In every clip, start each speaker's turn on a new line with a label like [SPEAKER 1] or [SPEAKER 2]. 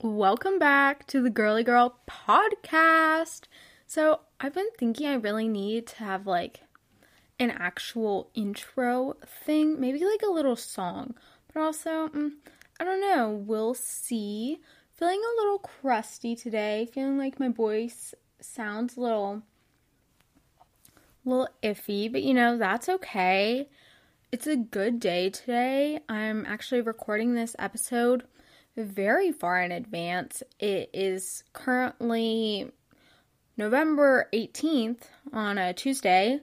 [SPEAKER 1] Welcome back to the Girly Girl podcast. So, I've been thinking I really need to have like an actual intro thing, maybe like a little song, but also, mm, I don't know, we'll see. Feeling a little crusty today, feeling like my voice sounds a little little iffy, but you know, that's okay. It's a good day today. I'm actually recording this episode very far in advance. It is currently November 18th on a Tuesday.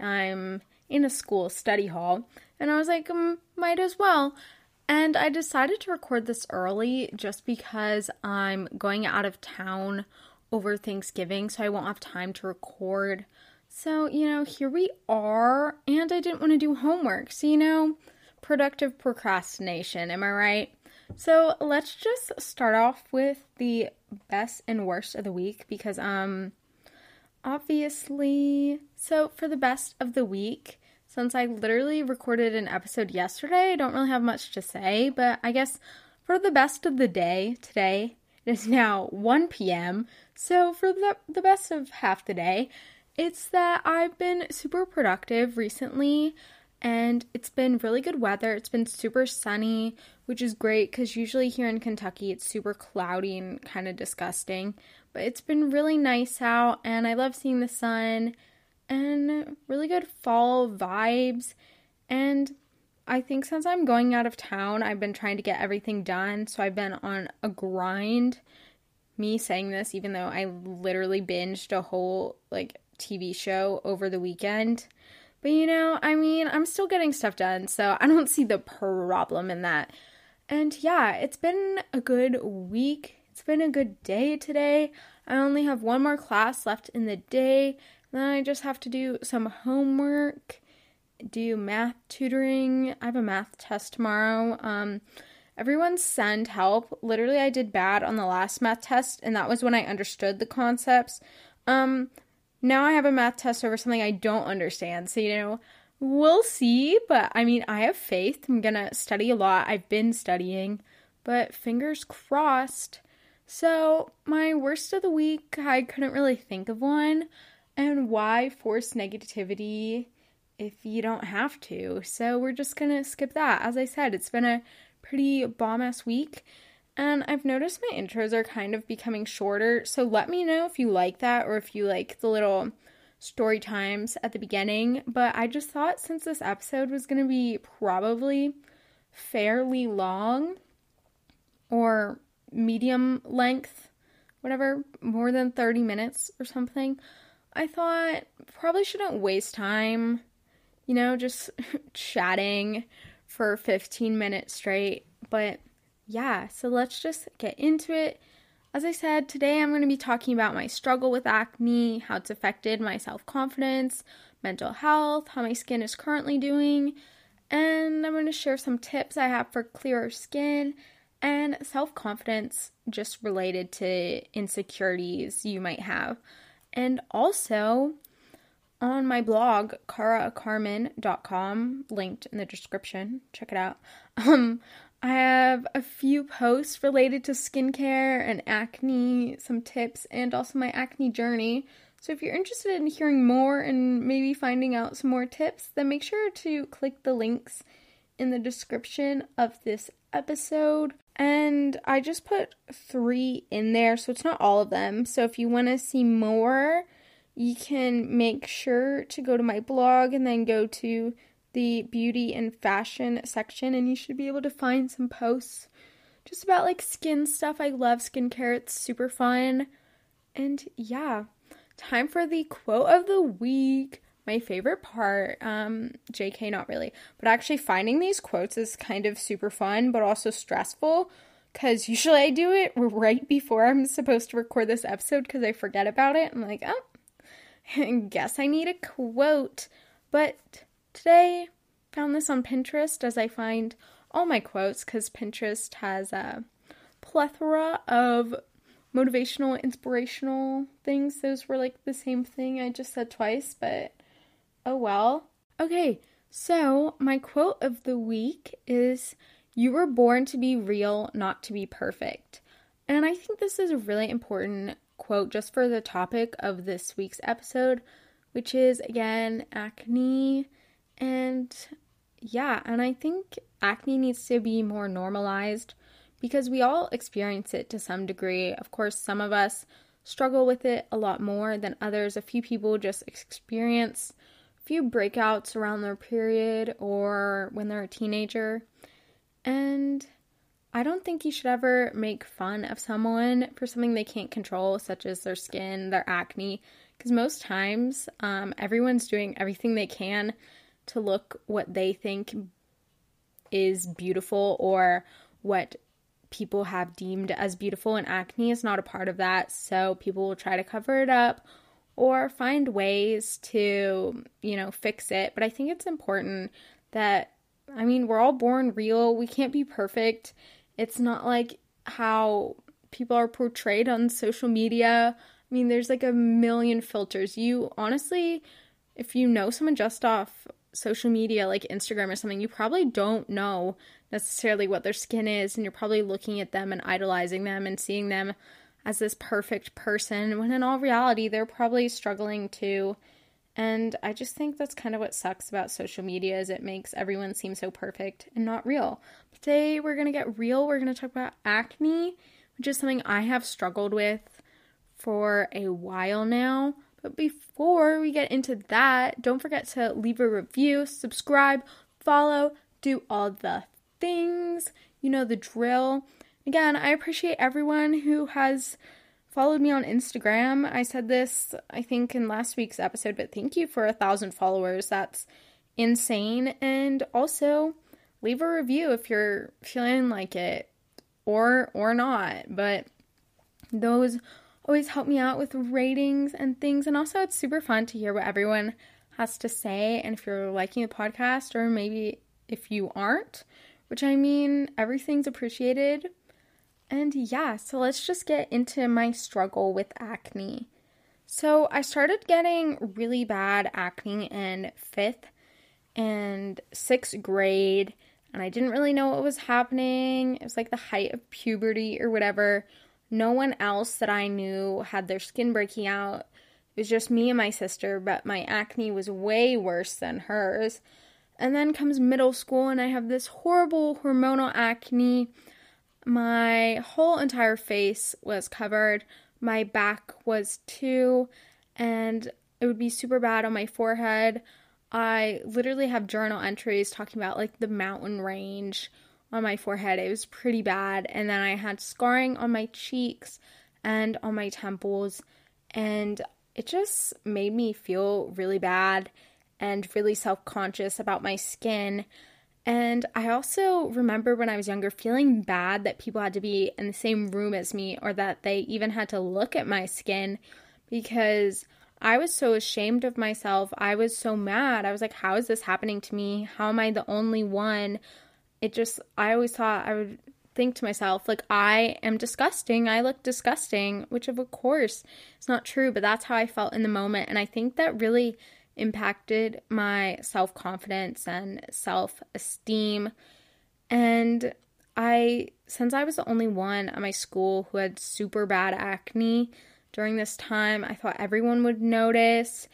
[SPEAKER 1] I'm in a school study hall, and I was like, um, might as well. And I decided to record this early just because I'm going out of town over Thanksgiving, so I won't have time to record. So, you know, here we are, and I didn't want to do homework. So, you know, productive procrastination, am I right? So, let's just start off with the best and worst of the week because, um, obviously, so for the best of the week, since I literally recorded an episode yesterday, I don't really have much to say, but I guess for the best of the day today, it is now 1 p.m. So, for the, the best of half the day, it's that I've been super productive recently and it's been really good weather. It's been super sunny, which is great because usually here in Kentucky it's super cloudy and kind of disgusting. But it's been really nice out, and I love seeing the sun and really good fall vibes. And I think since I'm going out of town, I've been trying to get everything done, so I've been on a grind. Me saying this, even though I literally binged a whole like TV show over the weekend. But you know, I mean, I'm still getting stuff done, so I don't see the problem in that. And yeah, it's been a good week. It's been a good day today. I only have one more class left in the day. Then I just have to do some homework, do math tutoring. I have a math test tomorrow. Um, everyone send help. Literally, I did bad on the last math test, and that was when I understood the concepts. Um, now I have a math test over something I don't understand. So, you know, we'll see. But I mean, I have faith. I'm gonna study a lot. I've been studying, but fingers crossed. So, my worst of the week, I couldn't really think of one. And why force negativity if you don't have to? So, we're just gonna skip that. As I said, it's been a pretty bomb ass week. And I've noticed my intros are kind of becoming shorter. So, let me know if you like that or if you like the little story times at the beginning. But I just thought since this episode was gonna be probably fairly long or medium length, whatever, more than 30 minutes or something. I thought probably shouldn't waste time, you know, just chatting for 15 minutes straight. But yeah, so let's just get into it. As I said, today I'm going to be talking about my struggle with acne, how it's affected my self confidence, mental health, how my skin is currently doing, and I'm going to share some tips I have for clearer skin and self confidence just related to insecurities you might have. And also on my blog, caraacarmen.com, linked in the description, check it out. Um, I have a few posts related to skincare and acne, some tips, and also my acne journey. So if you're interested in hearing more and maybe finding out some more tips, then make sure to click the links in the description of this episode. And I just put three in there, so it's not all of them. So if you want to see more, you can make sure to go to my blog and then go to the beauty and fashion section, and you should be able to find some posts just about like skin stuff. I love skincare, it's super fun. And yeah, time for the quote of the week my favorite part, um, JK, not really, but actually finding these quotes is kind of super fun, but also stressful because usually I do it right before I'm supposed to record this episode because I forget about it. I'm like, oh, I guess I need a quote. But today, found this on Pinterest as I find all my quotes because Pinterest has a plethora of motivational, inspirational things. Those were like the same thing I just said twice, but Oh well. Okay, so my quote of the week is You were born to be real, not to be perfect. And I think this is a really important quote just for the topic of this week's episode, which is again acne. And yeah, and I think acne needs to be more normalized because we all experience it to some degree. Of course, some of us struggle with it a lot more than others. A few people just experience a few breakouts around their period or when they're a teenager. And I don't think you should ever make fun of someone for something they can't control, such as their skin, their acne, because most times um, everyone's doing everything they can to look what they think is beautiful or what people have deemed as beautiful, and acne is not a part of that. So people will try to cover it up or find ways to, you know, fix it. But I think it's important that, I mean, we're all born real, we can't be perfect it's not like how people are portrayed on social media. I mean, there's like a million filters. You honestly, if you know someone just off social media like Instagram or something, you probably don't know necessarily what their skin is, and you're probably looking at them and idolizing them and seeing them as this perfect person when in all reality, they're probably struggling too and I just think that's kind of what sucks about social media is it makes everyone seem so perfect and not real. Today we're going to get real. We're going to talk about acne, which is something I have struggled with for a while now. But before we get into that, don't forget to leave a review, subscribe, follow, do all the things. You know the drill. Again, I appreciate everyone who has followed me on Instagram. I said this, I think, in last week's episode, but thank you for a thousand followers. That's insane. And also, leave a review if you're feeling like it or or not. But those always help me out with ratings and things. And also, it's super fun to hear what everyone has to say. And if you're liking the podcast, or maybe if you aren't, which I mean, everything's appreciated and yeah, so let's just get into my struggle with acne. So I started getting really bad acne in fifth and sixth grade, and I didn't really know what was happening. It was like the height of puberty or whatever. No one else that I knew had their skin breaking out. It was just me and my sister, but my acne was way worse than hers. And then comes middle school, and I have this horrible hormonal acne my whole entire face was covered. My back was too, and it would be super bad on my forehead. I literally have journal entries talking about like the mountain range on my forehead. It was pretty bad. And then I had scarring on my cheeks and on my temples. And it just made me feel really bad and really self conscious about my skin. And I also remember when I was younger feeling bad that people had to be in the same room as me or that they even had to look at my skin because I was so ashamed of myself. I was so mad. I was like, how is this happening to me? How am I the only one? It just, I always thought I would think to myself, like, I am disgusting. I look disgusting, which of course is not true, but that's how I felt in the moment. And I think that really impacted my self confidence and self esteem. And I, since I was the only one at my school who had super bad acne during this time, I thought everyone would notice.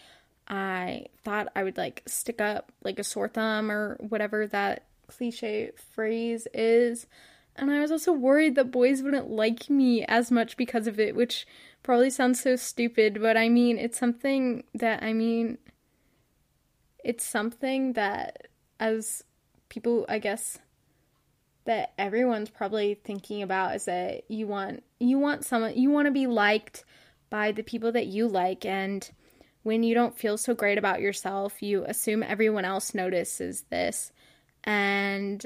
[SPEAKER 1] I thought I would like stick up like a sore thumb or whatever that cliche phrase is. And I was also worried that boys wouldn't like me as much because of it, which probably sounds so stupid, but I mean, it's something that I mean, it's something that as people I guess that everyone's probably thinking about is that you want you want someone you want to be liked by the people that you like and when you don't feel so great about yourself, you assume everyone else notices this. And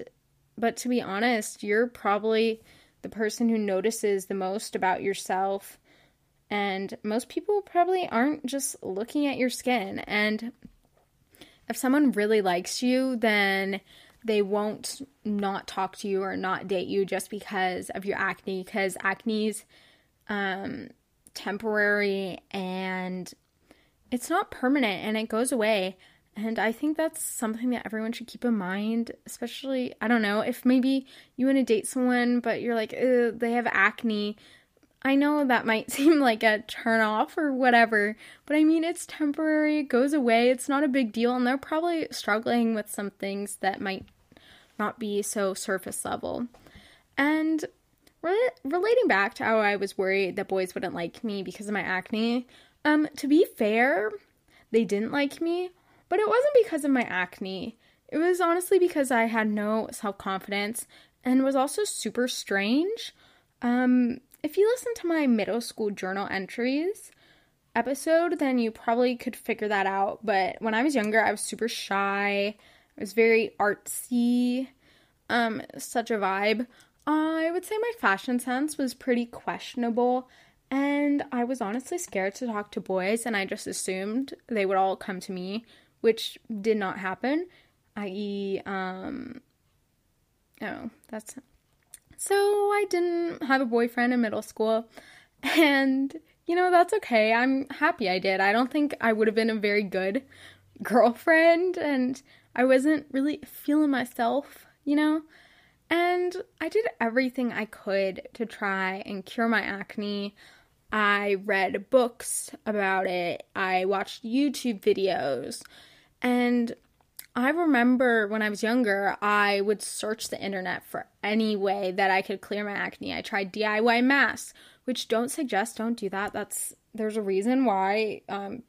[SPEAKER 1] but to be honest, you're probably the person who notices the most about yourself. And most people probably aren't just looking at your skin. And if someone really likes you, then they won't not talk to you or not date you just because of your acne because acne's um temporary and it's not permanent and it goes away And I think that's something that everyone should keep in mind, especially, I don't know, if maybe you want to date someone, but you're like, they have acne. I know that might seem like a turn off or whatever, but I mean, it's temporary, it goes away, it's not a big deal, and they're probably struggling with some things that might not be so surface level. And re- relating back to how I was worried that boys wouldn't like me because of my acne, um, to be fair, they didn't like me but it wasn't because of my acne. It was honestly because I had no self confidence and was also super strange. Um, if you listen to my middle school journal entries episode, then you probably could figure that out. But when I was younger, I was super shy. I was very artsy, um, such a vibe. I would say my fashion sense was pretty questionable, and I was honestly scared to talk to boys, and I just assumed they would all come to me which did not happen, i.e., um, oh, that's so I didn't have a boyfriend in middle school, and you know, that's okay. I'm happy I did. I don't think I would have been a very good girlfriend, and I wasn't really feeling myself, you know? And I did everything I could to try and cure my acne. I read books about it, I watched YouTube videos, and I remember when I was younger, I would search the internet for any way that I could clear my acne. I tried DIY masks, which don't suggest don't do that. That's there's a reason why um,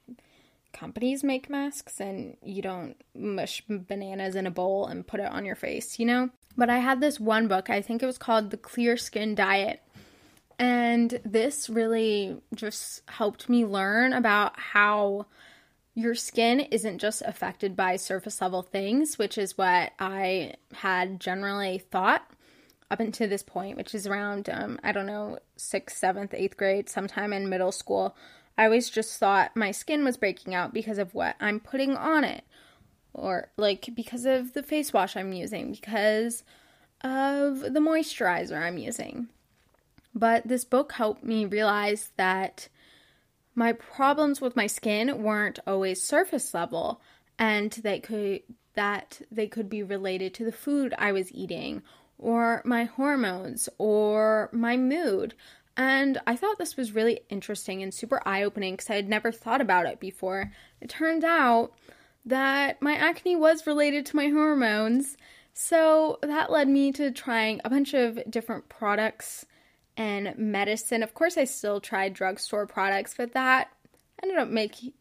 [SPEAKER 1] companies make masks and you don't mush bananas in a bowl and put it on your face, you know? But I had this one book, I think it was called The Clear Skin Diet. And this really just helped me learn about how your skin isn't just affected by surface level things, which is what I had generally thought up until this point, which is around, um, I don't know, sixth, seventh, eighth grade, sometime in middle school. I always just thought my skin was breaking out because of what I'm putting on it, or like because of the face wash I'm using, because of the moisturizer I'm using. But this book helped me realize that my problems with my skin weren't always surface level and they could that they could be related to the food I was eating or my hormones or my mood. And I thought this was really interesting and super eye opening because I had never thought about it before. It turned out that my acne was related to my hormones. So that led me to trying a bunch of different products and medicine. Of course, I still tried drugstore products, but that ended up making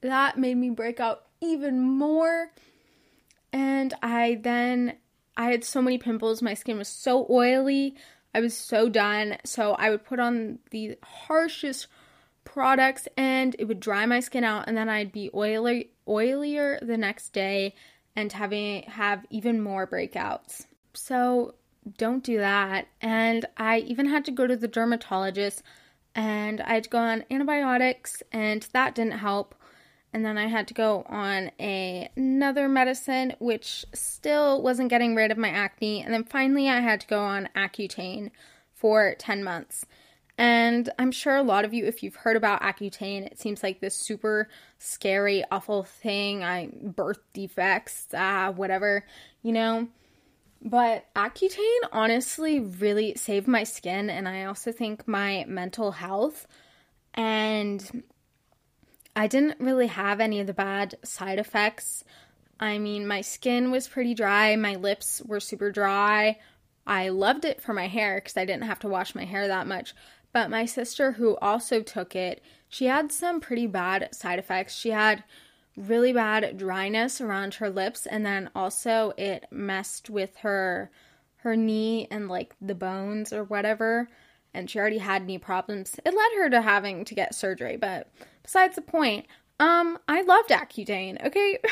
[SPEAKER 1] that made me break out even more. And I then I had so many pimples, my skin was so oily. I was so done. So I would put on the harshest products and it would dry my skin out and then I'd be oily oilier the next day and having have even more breakouts. So don't do that. And I even had to go to the dermatologist and I had to go on antibiotics and that didn't help. And then I had to go on a, another medicine which still wasn't getting rid of my acne. And then finally I had to go on Accutane for 10 months. And I'm sure a lot of you, if you've heard about Accutane, it seems like this super scary, awful thing. I birth defects, ah, whatever, you know. But Accutane honestly really saved my skin and I also think my mental health. And I didn't really have any of the bad side effects. I mean, my skin was pretty dry, my lips were super dry. I loved it for my hair because I didn't have to wash my hair that much. But my sister, who also took it, she had some pretty bad side effects. She had really bad dryness around her lips and then also it messed with her her knee and like the bones or whatever. And she already had knee problems. It led her to having to get surgery but besides the point um i loved accutane okay?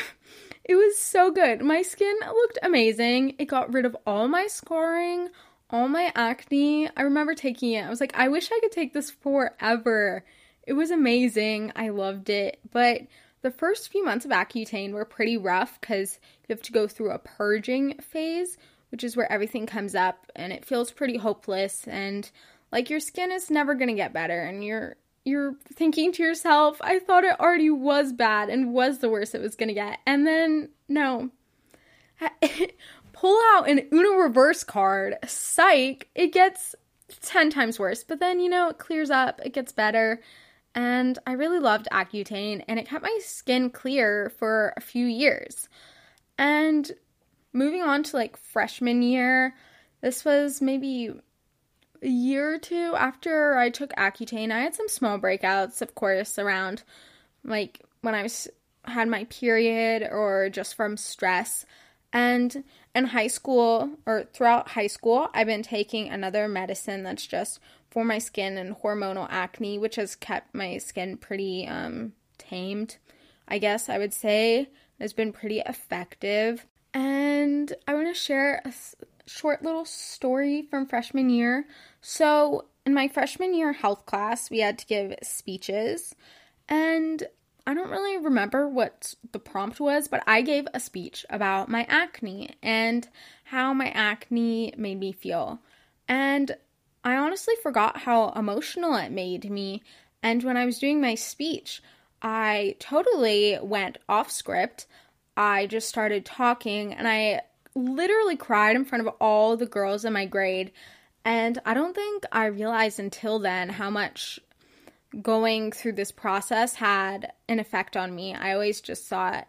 [SPEAKER 1] It was so good. My skin looked amazing. It got rid of all my scarring all my acne. I remember taking it. I was like i wish i could take this forever. It was amazing. I loved it. But the first few months of Accutane were pretty rough because you have to go through a purging phase, which is where everything comes up and it feels pretty hopeless and like your skin is never going to get better and you're you're thinking to yourself, I thought it already was bad and was the worst it was going to get. And then, no. Pull out an Uno reverse card. Psych. It gets 10 times worse. But then, you know, it clears up, it gets better. And I really loved Accutane, and it kept my skin clear for a few years. And moving on to like freshman year, this was maybe a year or two after I took Accutane. I had some small breakouts, of course, around like when I was had my period or just from stress. And in high school or throughout high school, I've been taking another medicine that's just for my skin and hormonal acne, which has kept my skin pretty um, tamed, I guess I would say. It's been pretty effective. And I want to share a short little story from freshman year. So, in my freshman year health class, we had to give speeches. And I don't really remember what the prompt was, but I gave a speech about my acne and how my acne made me feel. And I honestly forgot how emotional it made me. And when I was doing my speech, I totally went off script. I just started talking and I literally cried in front of all the girls in my grade. And I don't think I realized until then how much going through this process had an effect on me. I always just thought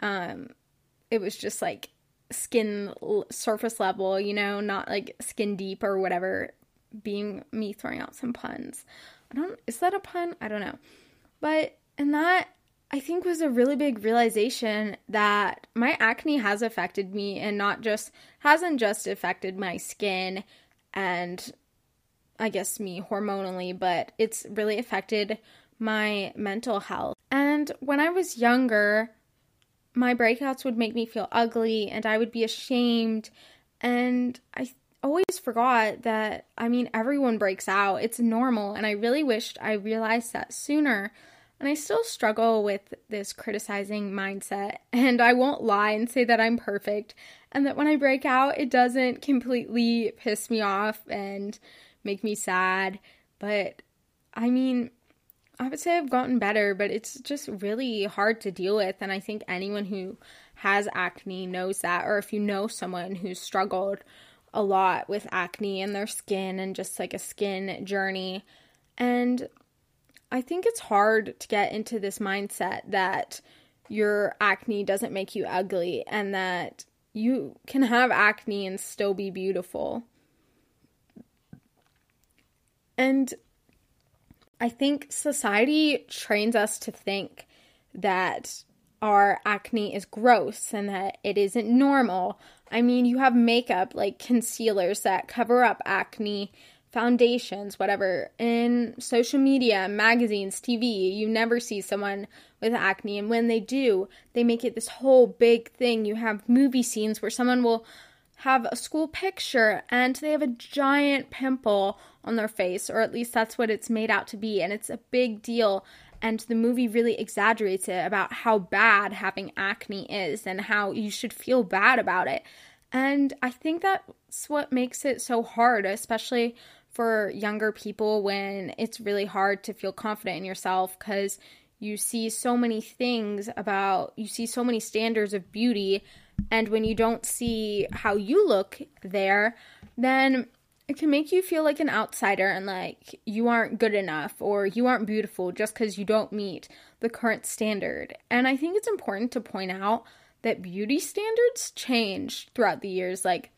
[SPEAKER 1] um, it was just like skin surface level, you know, not like skin deep or whatever being me throwing out some puns. I don't is that a pun? I don't know. But and that I think was a really big realization that my acne has affected me and not just hasn't just affected my skin and I guess me hormonally, but it's really affected my mental health. And when I was younger, my breakouts would make me feel ugly and I would be ashamed and I always forgot that, I mean, everyone breaks out. It's normal. And I really wished I realized that sooner. And I still struggle with this criticizing mindset. And I won't lie and say that I'm perfect and that when I break out, it doesn't completely piss me off and make me sad. But I mean, I would say I've gotten better, but it's just really hard to deal with. And I think anyone who has acne knows that, or if you know someone who's struggled a lot with acne and their skin and just like a skin journey. And I think it's hard to get into this mindset that your acne doesn't make you ugly and that you can have acne and still be beautiful. And I think society trains us to think that our acne is gross and that it isn't normal. I mean, you have makeup like concealers that cover up acne, foundations, whatever. In social media, magazines, TV, you never see someone with acne. And when they do, they make it this whole big thing. You have movie scenes where someone will have a school picture and they have a giant pimple on their face, or at least that's what it's made out to be. And it's a big deal and the movie really exaggerates it about how bad having acne is and how you should feel bad about it. And I think that's what makes it so hard, especially for younger people when it's really hard to feel confident in yourself because you see so many things about, you see so many standards of beauty. And when you don't see how you look there, then it can make you feel like an outsider and like you aren't good enough or you aren't beautiful just because you don't meet the current standard. And I think it's important to point out that beauty standards change throughout the years, like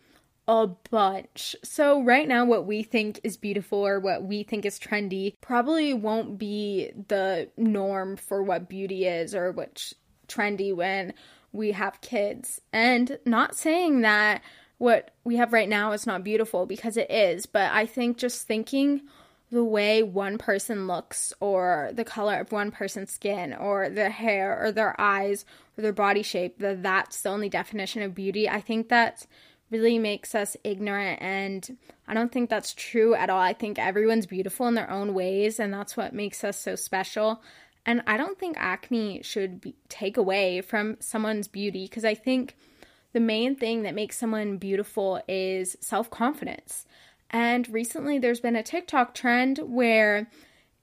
[SPEAKER 1] a bunch. So, right now, what we think is beautiful or what we think is trendy probably won't be the norm for what beauty is or what's trendy when we have kids. And not saying that what we have right now is not beautiful because it is, but I think just thinking the way one person looks or the color of one person's skin or their hair or their eyes or their body shape that that's the only definition of beauty. I think that really makes us ignorant and i don't think that's true at all. I think everyone's beautiful in their own ways and that's what makes us so special and i don't think acne should be, take away from someone's beauty because i think the main thing that makes someone beautiful is self confidence. And recently there's been a TikTok trend where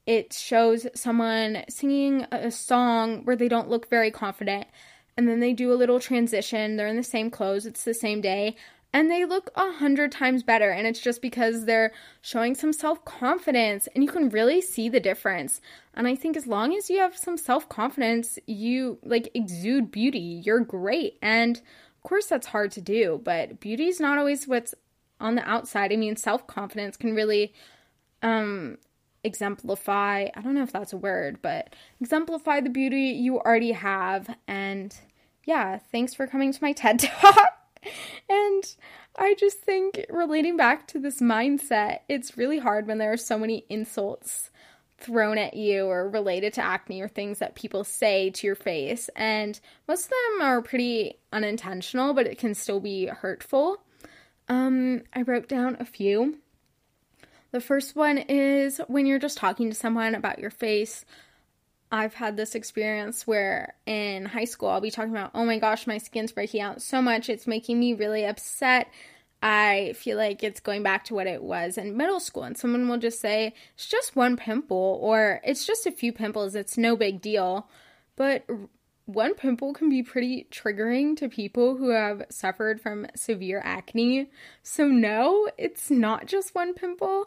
[SPEAKER 1] it shows someone singing a song where they don't look very confident and then they do a little transition. They're in the same clothes, it's the same day, and they look a hundred times better. And it's just because they're showing some self confidence, and you can really see the difference. And I think as long as you have some self confidence, you like exude beauty, you're great. And of course, that's hard to do, but beauty is not always what's on the outside. I mean, self confidence can really um exemplify i don't know if that's a word but exemplify the beauty you already have and yeah thanks for coming to my ted talk and I just think relating back to this mindset, it's really hard when there are so many insults thrown at you or related to acne or things that people say to your face. And most of them are pretty unintentional, but it can still be hurtful. Um, I wrote down a few. The first one is when you're just talking to someone about your face I've had this experience where in high school I'll be talking about, oh my gosh, my skin's breaking out so much, it's making me really upset. I feel like it's going back to what it was in middle school, and someone will just say, it's just one pimple, or it's just a few pimples, it's no big deal. But one pimple can be pretty triggering to people who have suffered from severe acne. So, no, it's not just one pimple.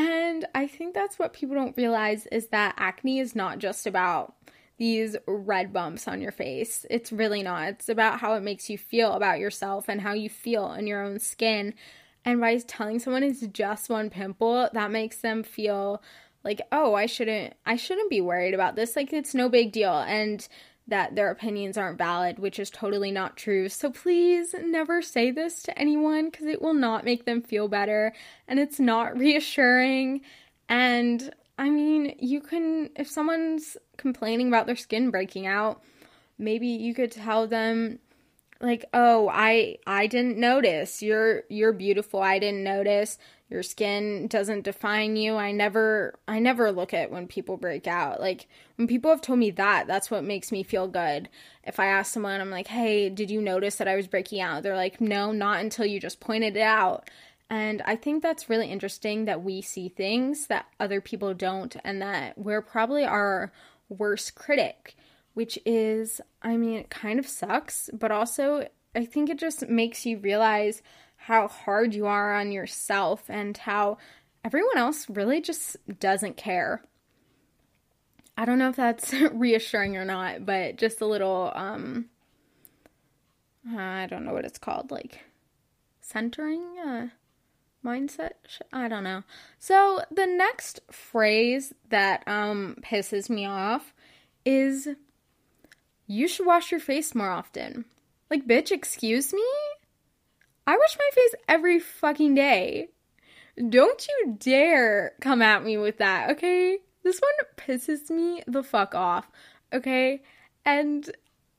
[SPEAKER 1] And I think that's what people don't realize is that acne is not just about these red bumps on your face. It's really not. It's about how it makes you feel about yourself and how you feel in your own skin. And by telling someone it's just one pimple, that makes them feel like, "Oh, I shouldn't I shouldn't be worried about this. Like it's no big deal." And that their opinions aren't valid, which is totally not true. So please never say this to anyone because it will not make them feel better and it's not reassuring. And I mean, you can, if someone's complaining about their skin breaking out, maybe you could tell them like oh i i didn't notice you're you're beautiful i didn't notice your skin doesn't define you. I never i never look at when people break out. Like when people have told me that that's what makes me feel good. If i ask someone i'm like hey did you notice that i was breaking out? They're like no not until you just pointed it out. And i think that's really interesting that we see things that other people don't and that we're probably our worst critic which is, I mean, it kind of sucks, but also I think it just makes you realize how hard you are on yourself and how everyone else really just doesn't care. I don't know if that's reassuring or not, but just a little um I don't know what it's called, like centering uh mindset i don't know so the next phrase that um pisses me off is you should wash your face more often. Like, bitch, excuse me? I wash my face every fucking day. Don't you dare come at me with that, okay? This one pisses me the fuck off, okay? And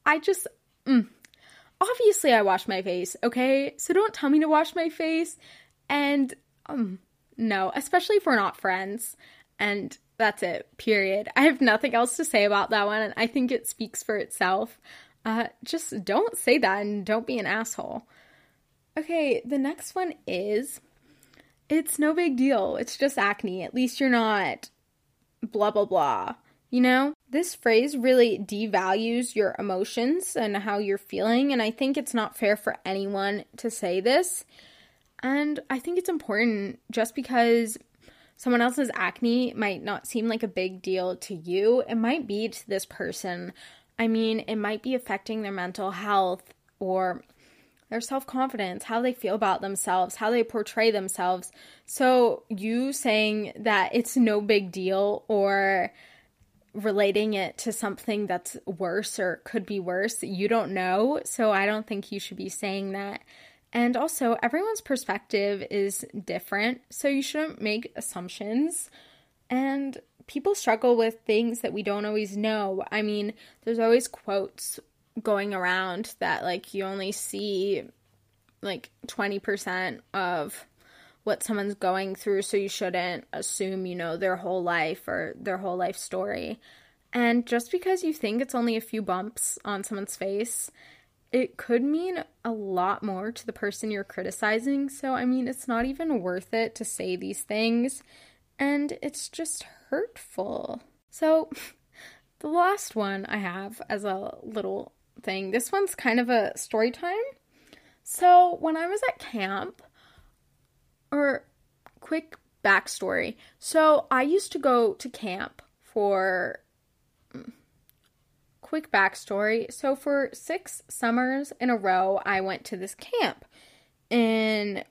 [SPEAKER 1] I just, mm. obviously, I wash my face, okay? So don't tell me to wash my face. And, um, no, especially if we're not friends. And that's it, period. I have nothing else to say about that one, and I think it speaks for itself. Uh, just don't say that and don't be an asshole. Okay, the next one is it's no big deal. It's just acne. At least you're not blah, blah, blah. You know? This phrase really devalues your emotions and how you're feeling, and I think it's not fair for anyone to say this. And I think it's important just because someone else's acne might not seem like a big deal to you, it might be to this person. I mean, it might be affecting their mental health or their self confidence, how they feel about themselves, how they portray themselves. So, you saying that it's no big deal or relating it to something that's worse or could be worse, you don't know. So, I don't think you should be saying that. And also, everyone's perspective is different, so you shouldn't make assumptions. And people struggle with things that we don't always know. I mean, there's always quotes going around that, like, you only see like 20% of what someone's going through, so you shouldn't assume you know their whole life or their whole life story. And just because you think it's only a few bumps on someone's face, it could mean a lot more to the person you're criticizing. So, I mean, it's not even worth it to say these things. and it's just hurtful. So, the last one I have as a little thing, this one's kind of a story time. So, when I was at camp, or quick backstory. So, I used to go to camp for mm, quick backstory. So, for six summers in a row, I went to this camp in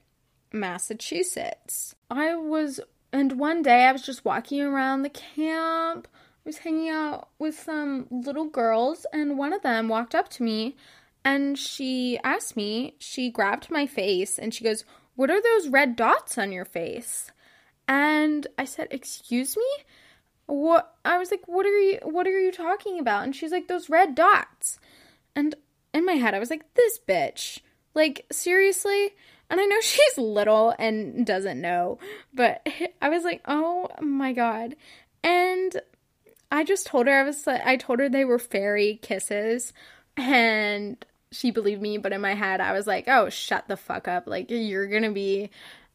[SPEAKER 1] Massachusetts. I was, and one day I was just walking around the camp. Was hanging out with some little girls, and one of them walked up to me and she asked me, she grabbed my face and she goes, What are those red dots on your face? And I said, Excuse me? What I was like, What are you what are you talking about? And she's like, Those red dots. And in my head, I was like, This bitch. Like, seriously? And I know she's little and doesn't know, but I was like, oh my god. And I just told her I was like I told her they were fairy kisses and she believed me, but in my head I was like, "Oh, shut the fuck up. Like you're going to be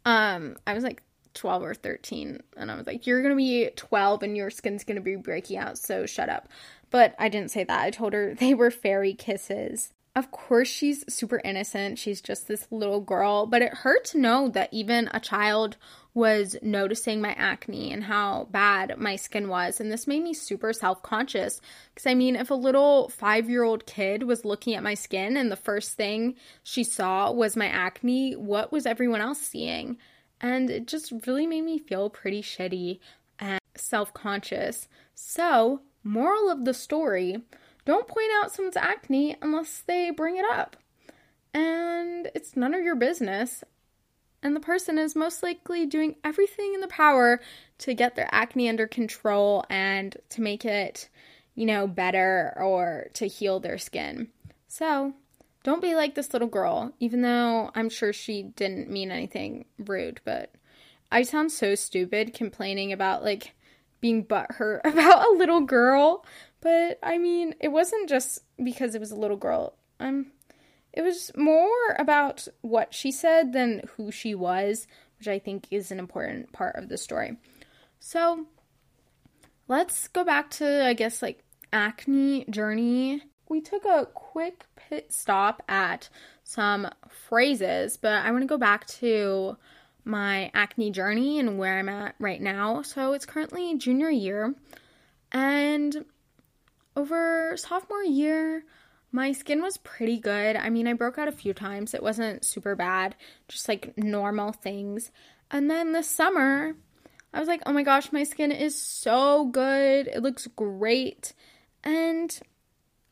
[SPEAKER 1] um I was like 12 or 13 and I was like, "You're going to be 12 and your skin's going to be breaking out, so shut up." But I didn't say that. I told her they were fairy kisses. Of course, she's super innocent. She's just this little girl, but it hurt to know that even a child was noticing my acne and how bad my skin was. And this made me super self conscious. Because, I mean, if a little five year old kid was looking at my skin and the first thing she saw was my acne, what was everyone else seeing? And it just really made me feel pretty shitty and self conscious. So, moral of the story don't point out someone's acne unless they bring it up. And it's none of your business. And the person is most likely doing everything in their power to get their acne under control and to make it, you know, better or to heal their skin. So, don't be like this little girl, even though I'm sure she didn't mean anything rude, but I sound so stupid complaining about like being butthurt about a little girl but I mean, it wasn't just because it was a little girl. Um, it was more about what she said than who she was, which I think is an important part of the story. So, let's go back to I guess like acne journey. We took a quick pit stop at some phrases, but I want to go back to my acne journey and where I'm at right now. So, it's currently junior year and over sophomore year, my skin was pretty good. I mean, I broke out a few times. It wasn't super bad, just like normal things. And then this summer, I was like, oh my gosh, my skin is so good. It looks great. And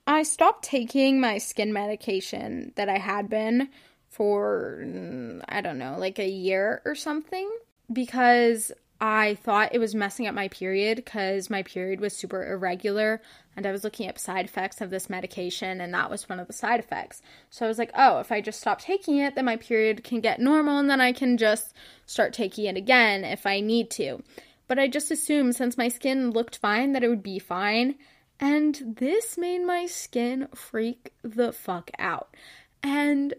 [SPEAKER 1] I stopped taking my skin medication that I had been for, mm, I don't know, like a year or something because I thought it was messing up my period because my period was super irregular and I was looking up side effects of this medication and that was one of the side effects. So I was like, oh, if I just stop taking it, then my period can get normal and then I can just start taking it again if I need to. But I just assumed since my skin looked fine that it would be fine. And this made my skin freak the fuck out. And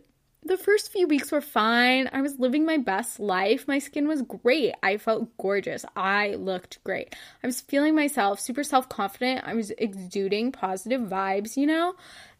[SPEAKER 1] the first few weeks were fine. I was living my best life. My skin was great. I felt gorgeous. I looked great. I was feeling myself super self confident. I was exuding positive vibes, you know?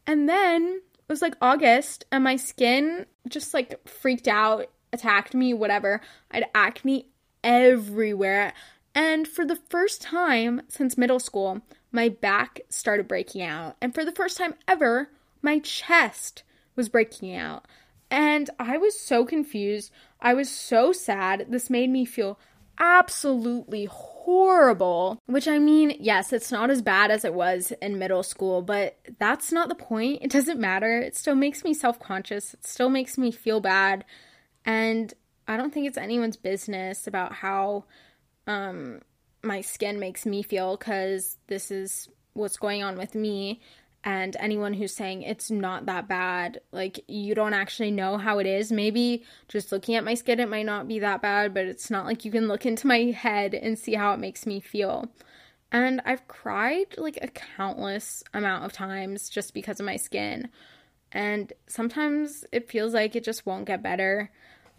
[SPEAKER 1] And then it was like August, and my skin just like freaked out, attacked me, whatever. I had acne everywhere. And for the first time since middle school, my back started breaking out. And for the first time ever, my chest was breaking out. And I was so confused. I was so sad. This made me feel absolutely horrible. Which I mean, yes, it's not as bad as it was in middle school, but that's not the point. It doesn't matter. It still makes me self conscious, it still makes me feel bad. And I don't think it's anyone's business about how um, my skin makes me feel because this is what's going on with me and anyone who's saying it's not that bad, like you don't actually know how it is. Maybe just looking at my skin, it might not be that bad, but it's not like you can look into my head and see how it makes me feel. And I've cried like a countless amount of times just because of my skin. And sometimes it feels like it just won't get better.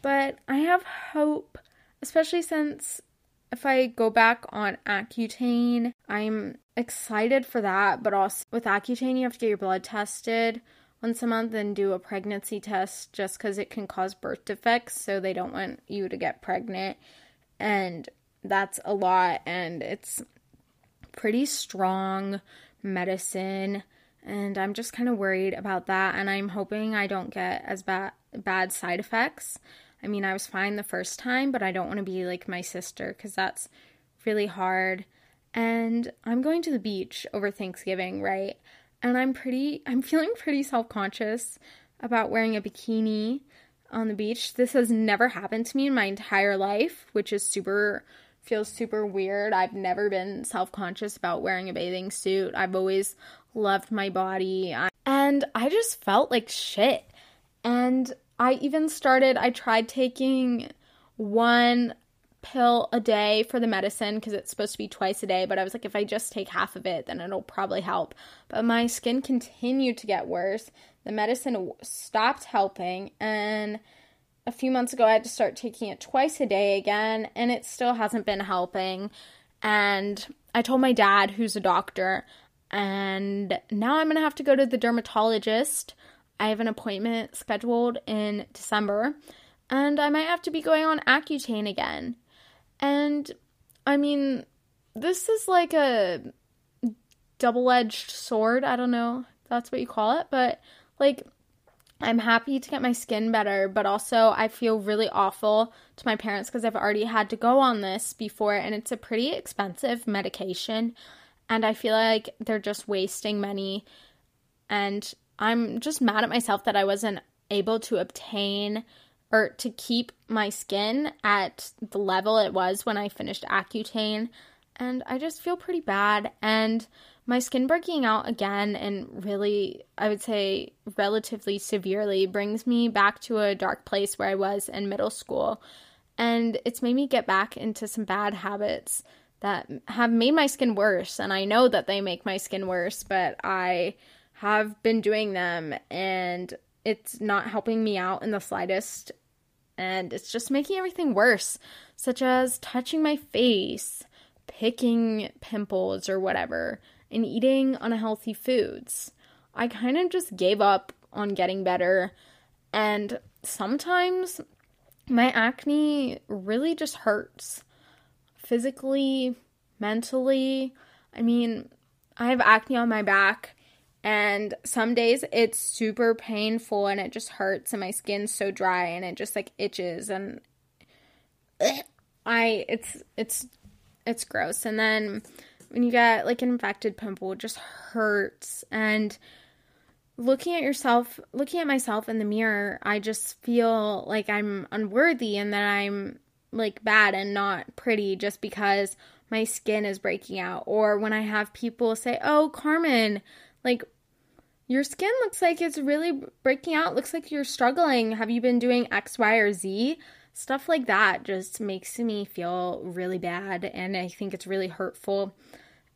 [SPEAKER 1] But I have hope, especially since if I go back on Accutane. I'm excited for that, but also with Accutane, you have to get your blood tested once a month and do a pregnancy test just because it can cause birth defects. So they don't want you to get pregnant. And that's a lot. And it's pretty strong medicine. And I'm just kind of worried about that. And I'm hoping I don't get as bad, bad side effects. I mean, I was fine the first time, but I don't want to be like my sister because that's really hard. And I'm going to the beach over Thanksgiving, right? and I'm pretty I'm feeling pretty self-conscious about wearing a bikini on the beach. This has never happened to me in my entire life, which is super feels super weird. I've never been self-conscious about wearing a bathing suit. I've always loved my body. And I just felt like shit. And I even started I tried taking one pill a day for the medicine because it's supposed to be twice a day. But I was like, if I just take half of it, then it'll probably help. But my skin continued to get worse. The medicine stopped helping. And a few months ago, I had to start taking it twice a day again. And it still hasn't been helping. And I told my dad, who's a doctor, and now I'm to have to go to the dermatologist. I have an appointment scheduled in December, and I might have to be going on Accutane again. And I mean, this is like a double edged sword. I don't know that's what you call it, but like, I'm happy to get my skin better, but also I feel really awful to my parents because I've already had to go on this before and it's a pretty expensive medication. And I feel like they're just wasting money. And I'm just mad at myself that I wasn't able to obtain or to keep my skin at the level it was when I finished Accutane. And I just feel pretty bad. And my skin breaking out again and really, I would say, relatively severely brings me back to a dark place where I was in middle school. And it's made me get back into some bad habits that have made my skin worse. And I know that they make my skin worse, but I have been doing them and it's not helping me out in the slightest and it's just making everything worse, such as touching my face, picking pimples or whatever, and eating unhealthy foods. I kind of just gave up on getting better, and sometimes my acne really just hurts physically, mentally. I mean, I have acne on my back and some days it's super painful and it just hurts and my skin's so dry and it just like itches and I it's it's it's gross. And then when you get like an infected pimple, it just hurts and looking at yourself, looking at myself in the mirror, I just feel like I'm unworthy and that I'm like bad and not pretty just because my skin is breaking out. Or when I have people say, "Oh, Carmen, like your skin looks like it's really breaking out. Looks like you're struggling. Have you been doing X, Y, or Z? Stuff like that just makes me feel really bad, and I think it's really hurtful.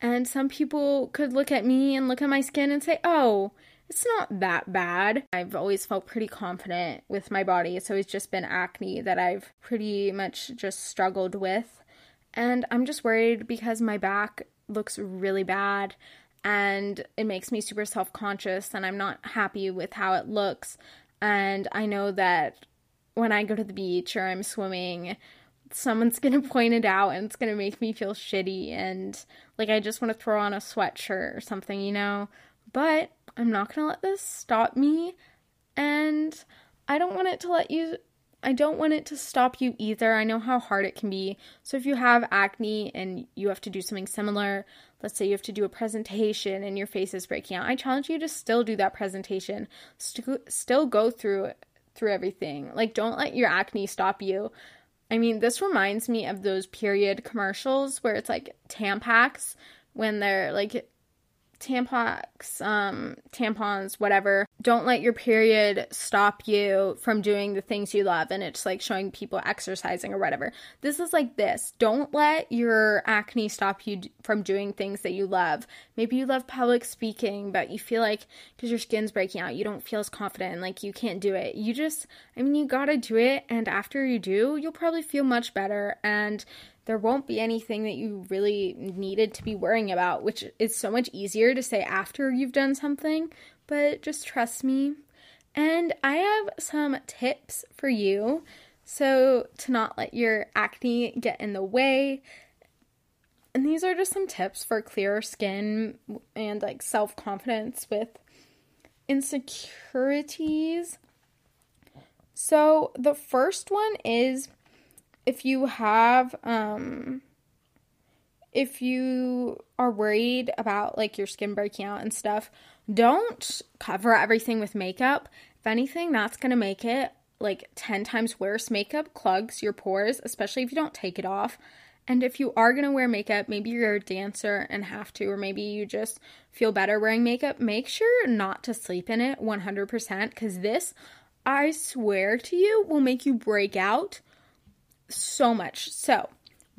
[SPEAKER 1] And some people could look at me and look at my skin and say, oh, it's not that bad. I've always felt pretty confident with my body. It's always just been acne that I've pretty much just struggled with. And I'm just worried because my back looks really bad and it makes me super self conscious and I'm not happy with how it looks. And I know that when I go to the beach or I'm swimming, someone's gonna point it out and it's gonna make me feel shitty and like I just want to throw on a sweatshirt or something, you know. But I'm not gonna let this stop me and I don't want it to let you I don't want it to stop you either. I know how hard it can be. So if you have acne and you have to do something similar, let's say you have to do a presentation and your face is breaking out, I challenge you to still do that presentation. St- still go through through everything. Like don't let your acne stop you. I mean, this reminds me of those period commercials where it's like Tampax when they're like Tampax, um, tampons, whatever, don't let your period stop you from doing the things you love and it's like showing people exercising or whatever. This is like this. Don't let your acne stop you from doing things that you love. Maybe you love public speaking, but you feel like because your skin's breaking out, you don't feel as confident like you can't do it. You just, I mean, you gotta do it. And after you do, you'll probably feel much better. And there won't be anything that you really needed to be worrying about, which is so much easier to say after you've done something but just trust me. And I have some tips for you so to not let your acne get in the way. And these are just some tips for clearer skin and like self confidence with insecurities. So the first one is if you have um if you are worried about like your skin breaking out and stuff, don't cover everything with makeup. If anything, that's going to make it like 10 times worse. Makeup clogs your pores, especially if you don't take it off. And if you are to wear makeup, maybe you're a dancer and have to, or maybe you just feel better wearing makeup, make sure not to sleep in it 100% because this, I swear to you, will make you break out so much. So,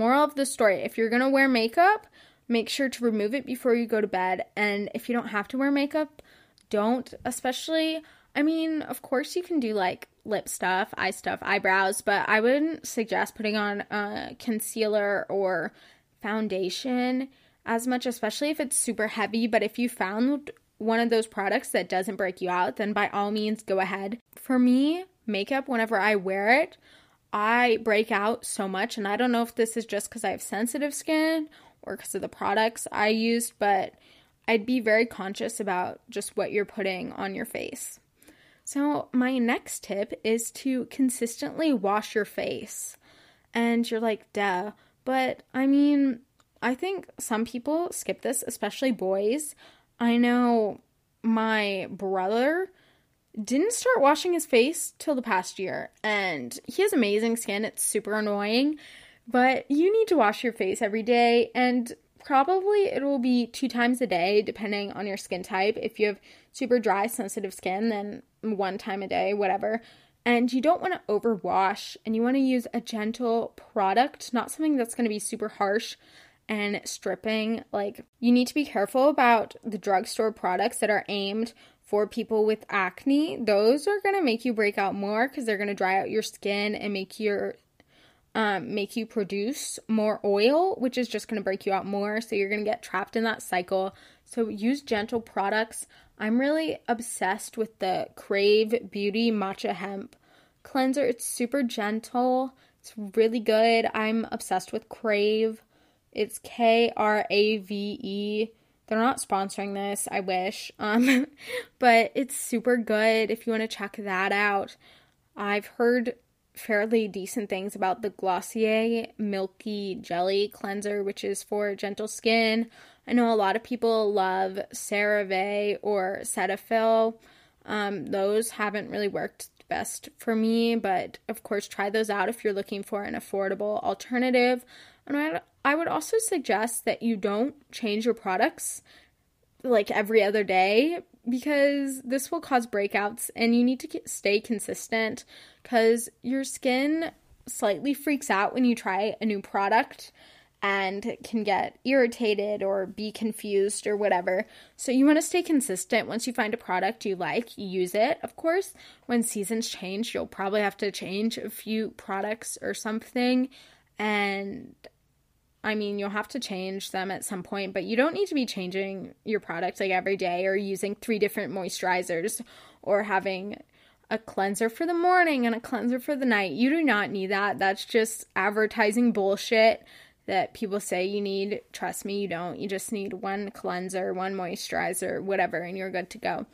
[SPEAKER 1] moral of the story if you're going to wear makeup, Make sure to remove it before you go to bed. And if you don't have to wear makeup, don't. Especially, I mean, of course, you can do like lip stuff, eye stuff, eyebrows, but I wouldn't suggest putting on a concealer or foundation as much, especially if it's super heavy. But if you found one of those products that doesn't break you out, then by all means go ahead. For me, makeup, whenever I wear it, I break out so much. And I don't know if this is just because I have sensitive skin or because of the products I used, but I'd be very conscious about just what you're putting on your face. So, my next tip is to consistently wash your face. And you're like, duh. But I mean, I think some people skip this, especially boys. I know my brother didn't start washing his face till the past year, and he has amazing skin. It's super annoying. But you need to wash your face every day, and probably it will be two times a day, depending on your skin type. If you have super dry, sensitive skin, then one time a day, whatever. And you don't want to overwash, and you want to use a gentle product, not something that's going to be super harsh and stripping. Like, you need to be careful about the drugstore products that are aimed for people with acne. Those are going to make you break out more because they're going to dry out your skin and make your um, make you produce more oil, which is just going to break you out more. So you're going to get trapped in that cycle. So use gentle products. I'm really obsessed with the Krave Beauty Matcha Hemp cleanser. It's super gentle. It's really good. I'm obsessed with Krave. It's K R A V E. They're not sponsoring this, I wish. Um, but it's super good if you want to check that out. I've heard fairly decent things about the Glossier Milky Jelly Cleanser, which is for gentle skin. I know a lot of people love CeraVe or Cetaphil. Um, those haven't really worked best for me, but of course, try those out if you're looking for an affordable alternative. And I, I would also suggest that you don't change your products like every other day because this will cause breakouts and you need to stay consistent because your skin slightly freaks out when you try a new product and can get irritated or be confused or whatever. So you want to stay consistent. Once you find a product you like, use it. Of course, when seasons change, you'll probably have to change a few products or something and I mean, you'll have to change them at some point, but you don't need to be changing your product like every day or using three different moisturizers or having a cleanser for the morning and a cleanser for the night. You do not need that. That's just advertising bullshit that people say you need. Trust me, you don't. You just need one cleanser, one moisturizer, whatever, and you're good to go.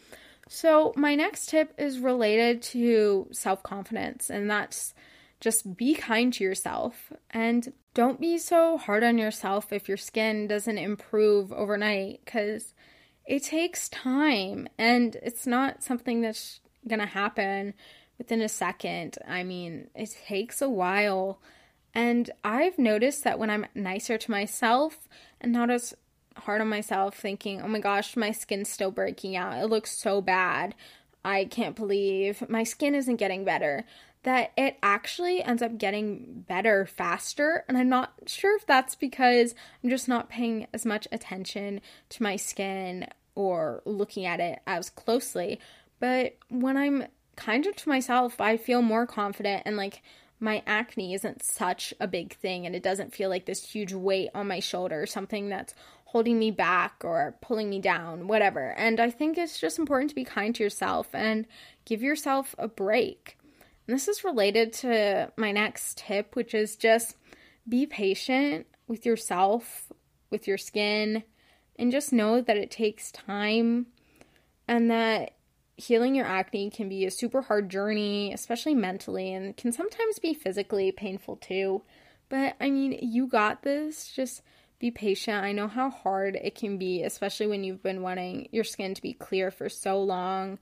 [SPEAKER 1] So, my next tip is related to self confidence, and that's just be kind to yourself and don't be so hard on yourself if your skin doesn't improve overnight because it takes time and it's not something that's gonna happen within a second. I mean, it takes a while. And I've noticed that when I'm nicer to myself and not as hard on myself, thinking, oh my gosh, my skin's still breaking out, it looks so bad. I can't believe my skin isn't getting better, that it actually ends up getting better faster. And I'm not sure if that's because I'm just not paying as much attention to my skin or looking at it as closely. But when I'm kinder to myself, I feel more confident and like my acne isn't such a big thing and it doesn't feel like this huge weight on my shoulder, something that's holding me back or pulling me down, whatever. And I think it's just important to be kind to yourself and give yourself a break. This is related to my next tip, which is just be patient with yourself, with your skin, and just know that it takes time and that healing your acne can be a super hard journey, especially mentally, and can sometimes be physically painful too. But I mean, you got this. Just be patient. I know how hard it can be, especially when you've been wanting your skin to be clear for so long.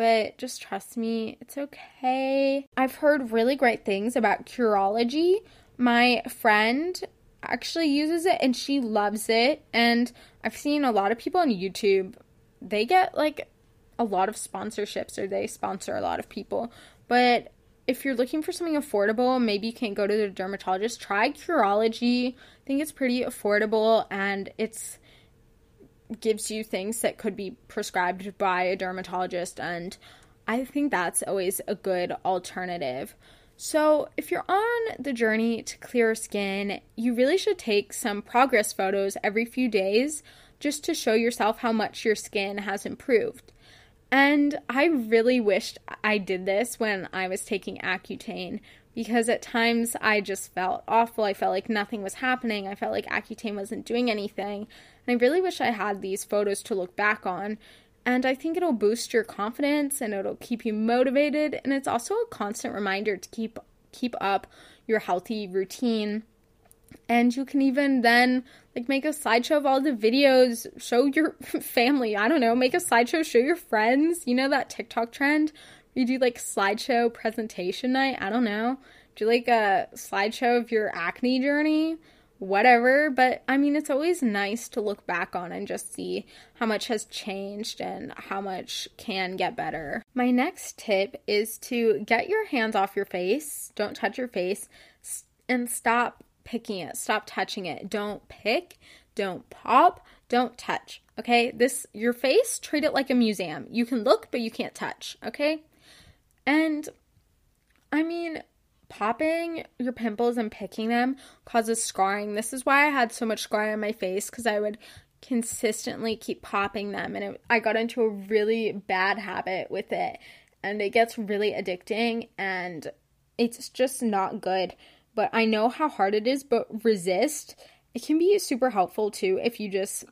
[SPEAKER 1] But just trust me, it's okay. I've heard really great things about Curology. My friend actually uses it and she loves it. And I've seen a lot of people on YouTube, they get like a lot of sponsorships or they sponsor a lot of people. But if you're looking for something affordable, maybe you can't go to the dermatologist, try Curology. I think it's pretty affordable and it's gives you things that could be prescribed by a dermatologist and I think that's always a good alternative. So, if you're on the journey to clear skin, you really should take some progress photos every few days just to show yourself how much your skin has improved. And I really wished I did this when I was taking Accutane because at times I just felt awful. I felt like nothing was happening. I felt like Accutane wasn't doing anything. I really wish I had these photos to look back on. And I think it'll boost your confidence and it'll keep you motivated and it's also a constant reminder to keep keep up your healthy routine. And you can even then like make a slideshow of all the videos show your family i don't know make a slideshow show your friends you know that tiktok trend? You do like slideshow presentation night i don't know. Do like a slideshow of your acne journey whatever but i mean it's always nice to look back on and just see how much has changed and how much can get better my next tip is to get your hands off your face don't touch your face and stop picking it. Stop touching it. Don't pick, don't pop, don't touch. Okay? This your face, treat it like a museum. You can look but you can't touch, okay? And I mean, popping your pimples and picking them causes scarring. This is why I had so much scarring on my face cuz I would consistently keep popping them and it, I got into a really bad habit with it and it gets really addicting and it's just not good but I know how hard it is, but resist. It can be super helpful too if you just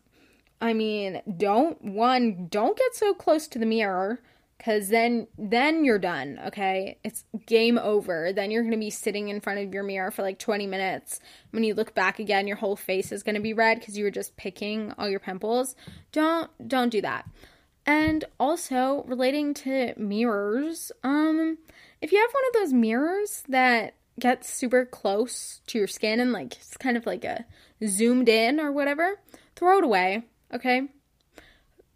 [SPEAKER 1] I mean, don't one don't get so close to the mirror cuz then then you're done, okay? It's game over. Then you're going to be sitting in front of your mirror for like 20 minutes. When you look back again, your whole face is going to be red cuz you were just picking all your pimples. Don't don't do that. And also relating to mirrors, um if you have one of those mirrors that gets super close to your skin and like it's kind of like a zoomed in or whatever, throw it away, okay?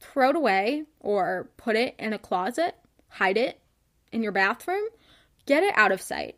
[SPEAKER 1] Throw it away or put it in a closet, hide it in your bathroom, get it out of sight.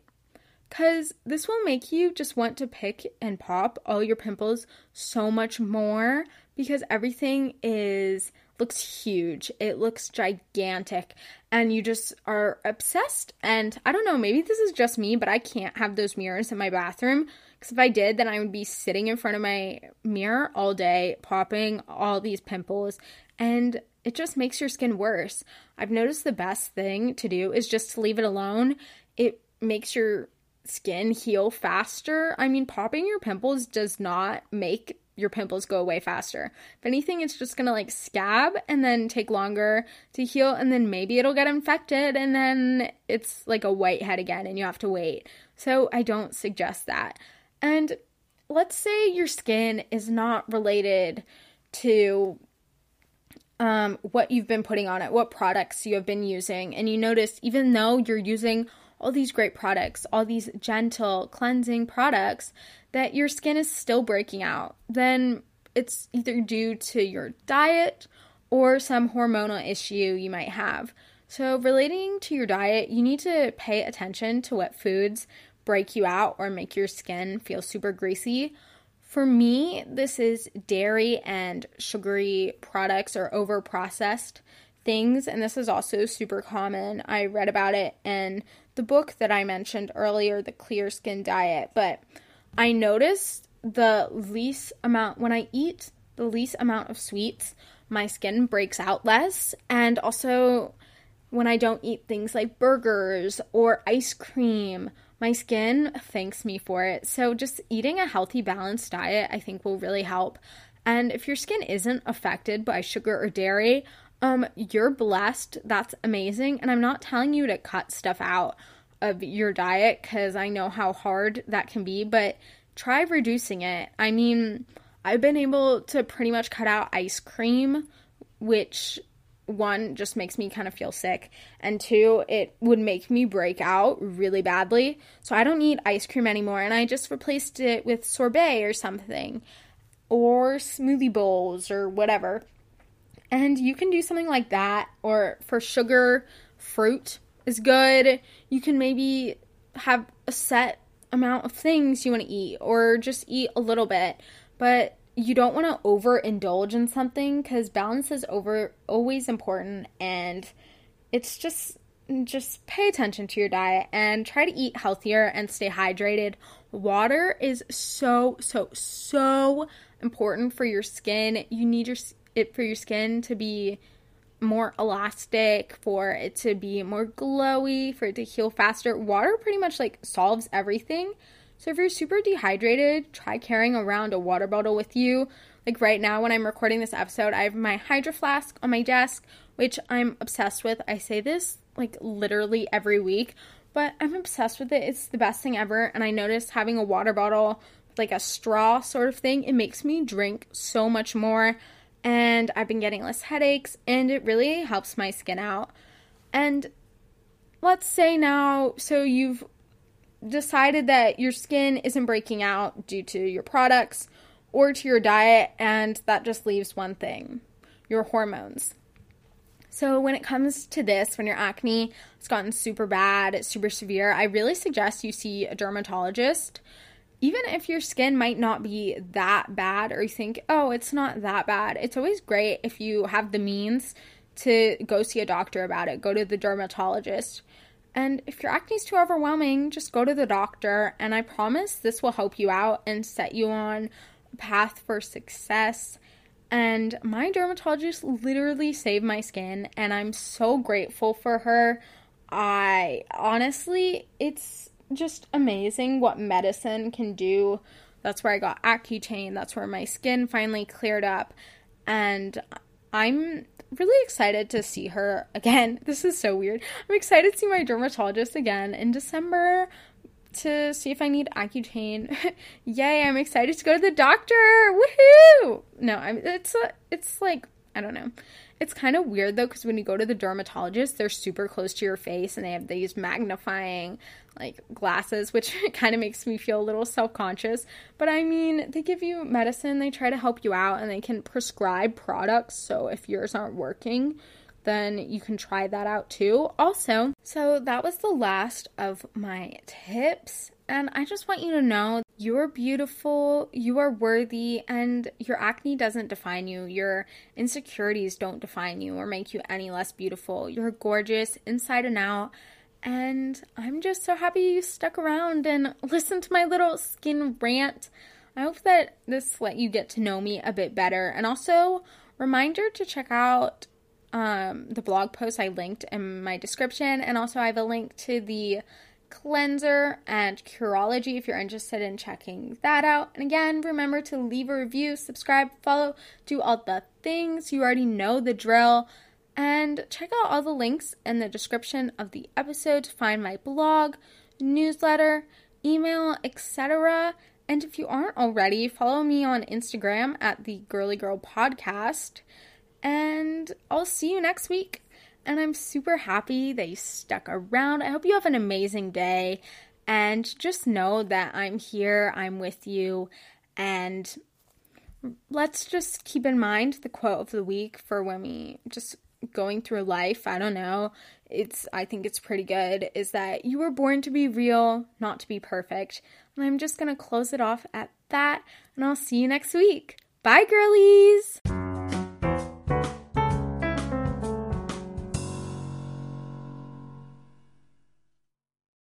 [SPEAKER 1] Because this will make you just want to pick and pop all your pimples so much more because everything is looks huge. It looks gigantic. And you just are obsessed. And I don't know, maybe this is just me, but I can't have those mirrors in my bathroom. Because if I did, then I would be sitting in front of my mirror all day, popping all these pimples. And it just makes your skin worse. I've noticed the best thing to do is just to leave it alone. It makes your skin heal faster. I mean, popping your pimples does not make your pimples go away faster. If anything, it's just gonna like scab and then take longer to heal, and then maybe it'll get infected, and then it's like a whitehead again, and you have to wait. So I don't suggest that. And let's say your skin is not related to um, what you've been putting on it, what products you have been using, and you notice even though you're using all these great products, all these gentle cleansing products, that your skin is still breaking out, then it's either due to your diet or some hormonal issue you might have. So, relating to your diet, you need to pay attention to what foods break you out or make your skin feel super greasy. For me, this is dairy and sugary products or over processed things, and this is also super common. I read about it in the book that I mentioned earlier, The Clear Skin Diet, but I noticed the least amount when I eat the least amount of sweets, my skin breaks out less, and also when I don't eat things like burgers or ice cream, my skin thanks me for it. So, just eating a healthy, balanced diet, I think, will really help. And if your skin isn't affected by sugar or dairy, um, you're blessed. That's amazing. And I'm not telling you to cut stuff out of your diet because I know how hard that can be, but try reducing it. I mean, I've been able to pretty much cut out ice cream, which one just makes me kind of feel sick and two it would make me break out really badly. So i don't eat ice cream anymore and i just replaced it with sorbet or something or smoothie bowls or whatever. And you can do something like that or for sugar fruit is good. You can maybe have a set amount of things you want to eat or just eat a little bit. But you don't want to overindulge in something because balance is over always important and it's just just pay attention to your diet and try to eat healthier and stay hydrated. Water is so so so important for your skin. You need your it for your skin to be more elastic, for it to be more glowy, for it to heal faster. Water pretty much like solves everything. So if you're super dehydrated, try carrying around a water bottle with you. Like right now, when I'm recording this episode, I have my Hydro Flask on my desk, which I'm obsessed with. I say this like literally every week, but I'm obsessed with it. It's the best thing ever. And I noticed having a water bottle, like a straw sort of thing, it makes me drink so much more. And I've been getting less headaches, and it really helps my skin out. And let's say now, so you've decided that your skin isn't breaking out due to your products or to your diet, and that just leaves one thing your hormones. So, when it comes to this, when your acne has gotten super bad, super severe, I really suggest you see a dermatologist. Even if your skin might not be that bad, or you think, oh, it's not that bad, it's always great if you have the means to go see a doctor about it. Go to the dermatologist and if your acne is too overwhelming, just go to the doctor, and I promise this will help you out and set you on a path for success. And my dermatologist literally saved my skin, and I'm so grateful for her. I honestly, it's just amazing what medicine can do. That's where I got Accutane, that's where my skin finally cleared up. And I'm really excited to see her again. This is so weird. I'm excited to see my dermatologist again in December to see if I need Accutane. Yay, I'm excited to go to the doctor. Woohoo! No, I'm it's a, it's like I don't know. It's kind of weird though cuz when you go to the dermatologist, they're super close to your face and they have these magnifying like glasses, which kind of makes me feel a little self conscious. But I mean, they give you medicine, they try to help you out, and they can prescribe products. So if yours aren't working, then you can try that out too. Also, so that was the last of my tips. And I just want you to know you're beautiful, you are worthy, and your acne doesn't define you. Your insecurities don't define you or make you any less beautiful. You're gorgeous inside and out. And I'm just so happy you stuck around and listened to my little skin rant. I hope that this let you get to know me a bit better. And also, reminder to check out um, the blog post I linked in my description. And also, I have a link to the cleanser and Curology if you're interested in checking that out. And again, remember to leave a review, subscribe, follow, do all the things. You already know the drill. And check out all the links in the description of the episode to find my blog, newsletter, email, etc. And if you aren't already, follow me on Instagram at the Girly Girl Podcast. And I'll see you next week. And I'm super happy that you stuck around. I hope you have an amazing day. And just know that I'm here, I'm with you. And let's just keep in mind the quote of the week for when we just going through life. I don't know. It's I think it's pretty good is that you were born to be real, not to be perfect. And I'm just going to close it off at that and I'll see you next week. Bye girlies.